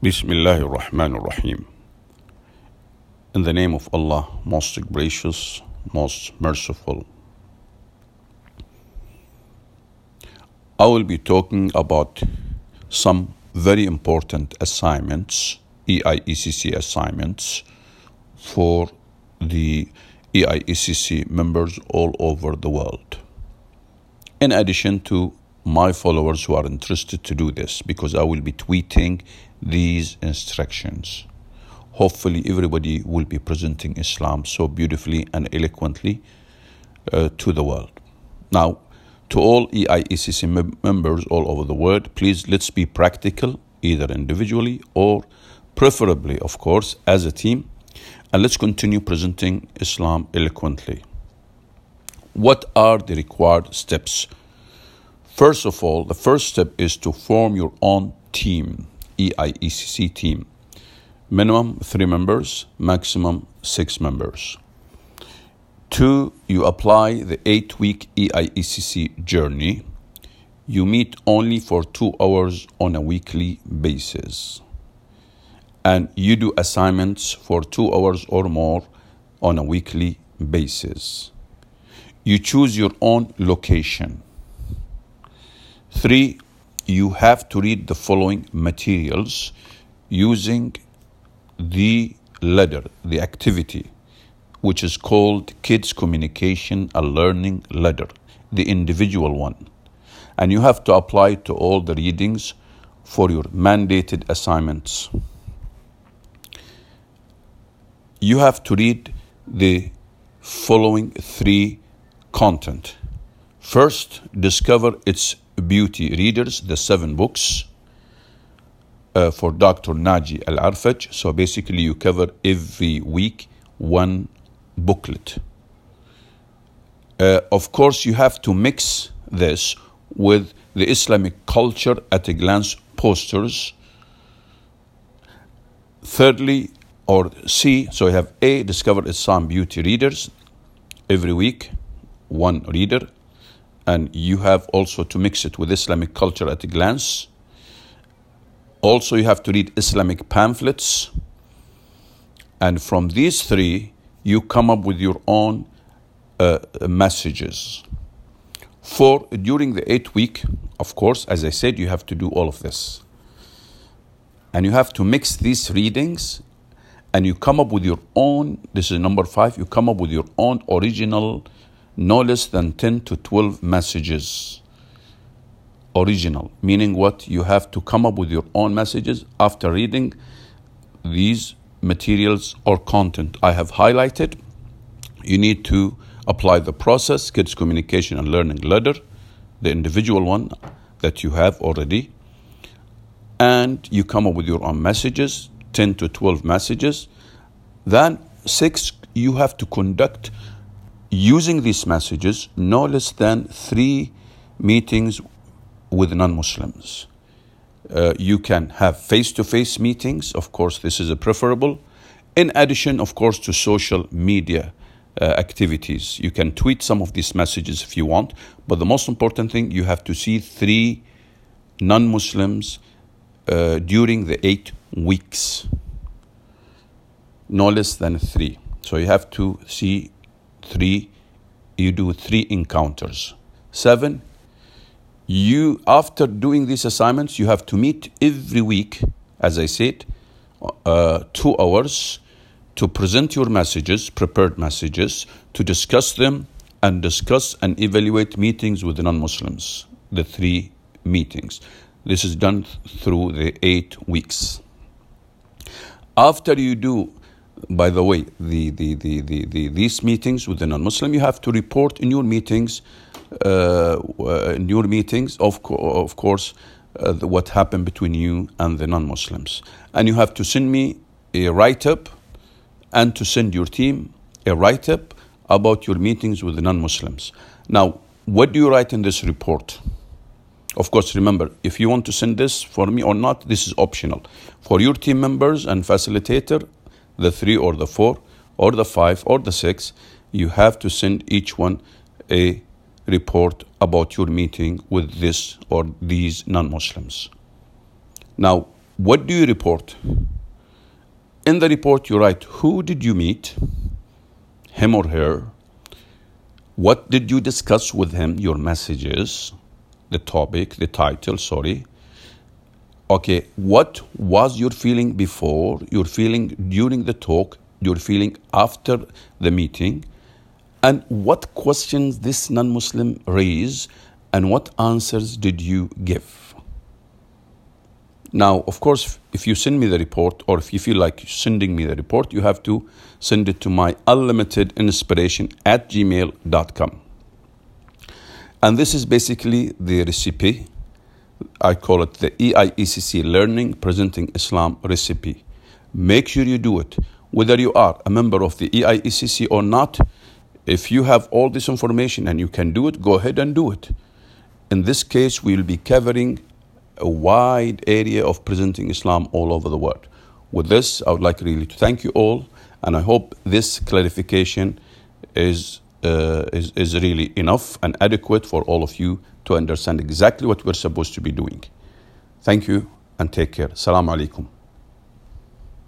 Bismillah ar-Rahman ar-Rahim. In the name of Allah, most gracious, most merciful. I will be talking about some very important assignments, EIECC assignments, for the EIECC members all over the world. In addition to my followers who are interested to do this, because I will be tweeting these instructions. Hopefully, everybody will be presenting Islam so beautifully and eloquently uh, to the world. Now, to all EIECC mem- members all over the world, please let's be practical, either individually or preferably, of course, as a team, and let's continue presenting Islam eloquently. What are the required steps? First of all, the first step is to form your own team, EIECC team. Minimum three members, maximum six members. Two, you apply the eight week EIECC journey. You meet only for two hours on a weekly basis. And you do assignments for two hours or more on a weekly basis. You choose your own location. Three, you have to read the following materials using the ladder, the activity, which is called Kids Communication a Learning Ladder, the individual one. And you have to apply to all the readings for your mandated assignments. You have to read the following three content. First, discover its beauty readers, the seven books uh, for Dr. Naji Al Arfaj. So basically, you cover every week one booklet. Uh, of course, you have to mix this with the Islamic culture at a glance posters. Thirdly, or C, so you have A, discover Islam beauty readers every week, one reader, and you have also to mix it with Islamic culture at a glance. Also, you have to read Islamic pamphlets. And from these three, you come up with your own uh, messages. For during the eight week, of course, as I said, you have to do all of this. And you have to mix these readings and you come up with your own, this is number five, you come up with your own original, no less than 10 to 12 messages. Original, meaning what? You have to come up with your own messages after reading these materials or content I have highlighted. You need to apply the process, kids communication and learning ladder, the individual one that you have already, and you come up with your own messages, 10 to 12 messages. Then, six, you have to conduct using these messages no less than three meetings with non Muslims. Uh, you can have face to face meetings, of course, this is a preferable. In addition, of course, to social media uh, activities. You can tweet some of these messages if you want, but the most important thing, you have to see three non Muslims uh, during the eight weeks. No less than three. So you have to see three, you do three encounters. Seven, you, after doing these assignments, you have to meet every week, as I said, uh, two hours to present your messages, prepared messages, to discuss them and discuss and evaluate meetings with non Muslims, the three meetings. This is done through the eight weeks. After you do, by the way, the, the, the, the, the these meetings with the non Muslim, you have to report in your meetings, uh, in your meetings, of, co- of course, uh, the, what happened between you and the non Muslims. And you have to send me a write up and to send your team a write up about your meetings with the non Muslims. Now, what do you write in this report? Of course, remember, if you want to send this for me or not, this is optional. For your team members and facilitator, the three or the four or the five or the six, you have to send each one a report about your meeting with this or these non Muslims. Now, what do you report? In the report, you write who did you meet, him or her, what did you discuss with him, your messages, the topic, the title, sorry. Okay, what was your feeling before, your feeling during the talk, your feeling after the meeting, and what questions this non Muslim raised, and what answers did you give? Now, of course, if you send me the report or if you feel like sending me the report, you have to send it to my unlimited inspiration at gmail.com. And this is basically the recipe. I call it the EIECC Learning Presenting Islam recipe. Make sure you do it. Whether you are a member of the EIECC or not, if you have all this information and you can do it, go ahead and do it. In this case, we will be covering a wide area of presenting Islam all over the world. With this, I would like really to thank you all, and I hope this clarification is, uh, is, is really enough and adequate for all of you to understand exactly what we're supposed to be doing. Thank you and take care. Assalamu alaikum.